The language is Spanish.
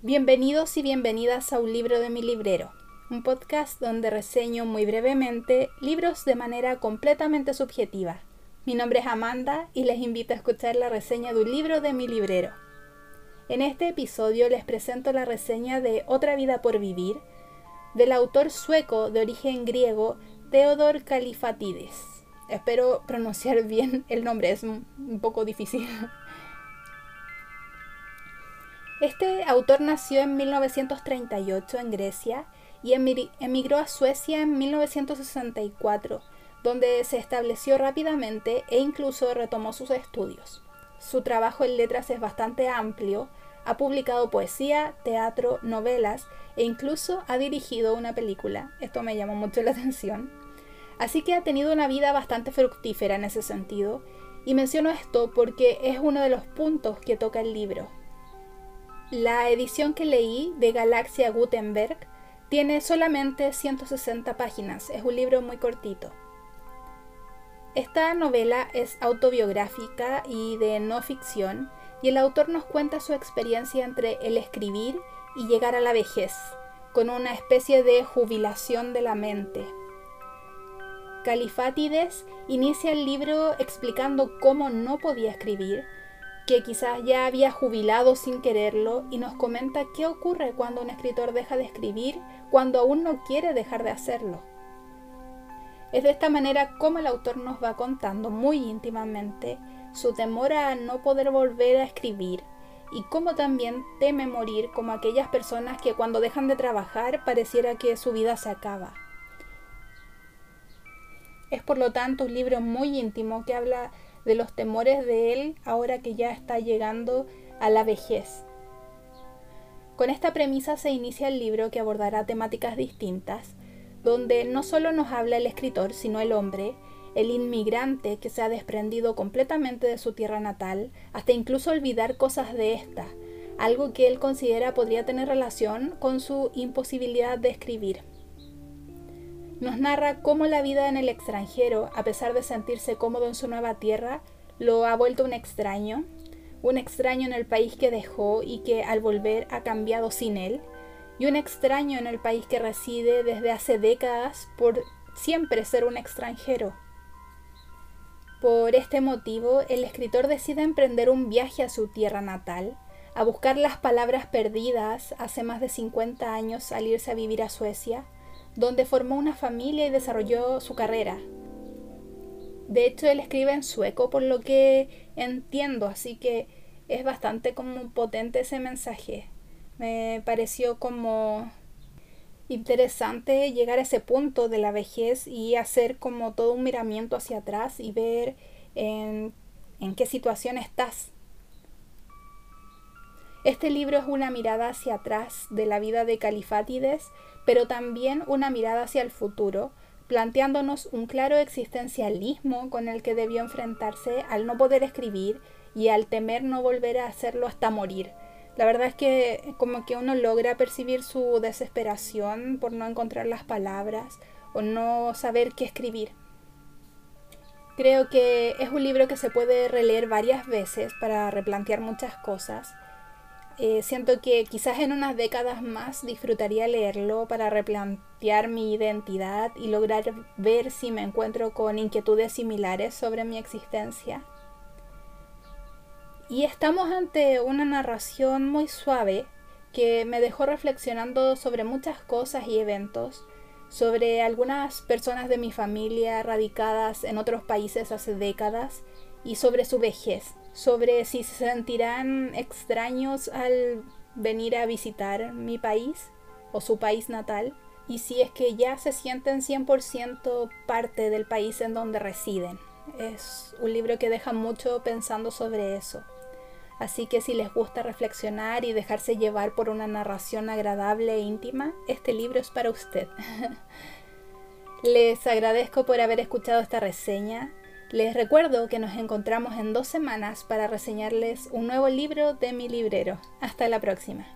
Bienvenidos y bienvenidas a un libro de mi librero, un podcast donde reseño muy brevemente libros de manera completamente subjetiva. Mi nombre es Amanda y les invito a escuchar la reseña de un libro de mi librero. En este episodio les presento la reseña de Otra vida por vivir, del autor sueco de origen griego Theodor Kalifatides. Espero pronunciar bien el nombre, es un poco difícil. Este autor nació en 1938 en Grecia y emigró a Suecia en 1964, donde se estableció rápidamente e incluso retomó sus estudios. Su trabajo en letras es bastante amplio, ha publicado poesía, teatro, novelas e incluso ha dirigido una película. Esto me llamó mucho la atención. Así que ha tenido una vida bastante fructífera en ese sentido, y menciono esto porque es uno de los puntos que toca el libro. La edición que leí de Galaxia Gutenberg tiene solamente 160 páginas, es un libro muy cortito. Esta novela es autobiográfica y de no ficción, y el autor nos cuenta su experiencia entre el escribir y llegar a la vejez, con una especie de jubilación de la mente. Califátides inicia el libro explicando cómo no podía escribir, que quizás ya había jubilado sin quererlo y nos comenta qué ocurre cuando un escritor deja de escribir cuando aún no quiere dejar de hacerlo. Es de esta manera como el autor nos va contando muy íntimamente su temor a no poder volver a escribir y cómo también teme morir como aquellas personas que cuando dejan de trabajar pareciera que su vida se acaba. Es por lo tanto un libro muy íntimo que habla de los temores de él ahora que ya está llegando a la vejez. Con esta premisa se inicia el libro que abordará temáticas distintas, donde no solo nos habla el escritor, sino el hombre, el inmigrante que se ha desprendido completamente de su tierra natal, hasta incluso olvidar cosas de esta, algo que él considera podría tener relación con su imposibilidad de escribir nos narra cómo la vida en el extranjero, a pesar de sentirse cómodo en su nueva tierra, lo ha vuelto un extraño, un extraño en el país que dejó y que al volver ha cambiado sin él, y un extraño en el país que reside desde hace décadas por siempre ser un extranjero. Por este motivo, el escritor decide emprender un viaje a su tierra natal, a buscar las palabras perdidas hace más de 50 años al irse a vivir a Suecia, donde formó una familia y desarrolló su carrera. De hecho, él escribe en sueco, por lo que entiendo, así que es bastante como potente ese mensaje. Me pareció como interesante llegar a ese punto de la vejez y hacer como todo un miramiento hacia atrás y ver en, en qué situación estás. Este libro es una mirada hacia atrás de la vida de Califátides pero también una mirada hacia el futuro, planteándonos un claro existencialismo con el que debió enfrentarse al no poder escribir y al temer no volver a hacerlo hasta morir. La verdad es que como que uno logra percibir su desesperación por no encontrar las palabras o no saber qué escribir. Creo que es un libro que se puede releer varias veces para replantear muchas cosas eh, siento que quizás en unas décadas más disfrutaría leerlo para replantear mi identidad y lograr ver si me encuentro con inquietudes similares sobre mi existencia. Y estamos ante una narración muy suave que me dejó reflexionando sobre muchas cosas y eventos, sobre algunas personas de mi familia radicadas en otros países hace décadas y sobre su vejez sobre si se sentirán extraños al venir a visitar mi país o su país natal y si es que ya se sienten 100% parte del país en donde residen. Es un libro que deja mucho pensando sobre eso. Así que si les gusta reflexionar y dejarse llevar por una narración agradable e íntima, este libro es para usted. les agradezco por haber escuchado esta reseña. Les recuerdo que nos encontramos en dos semanas para reseñarles un nuevo libro de mi librero. Hasta la próxima.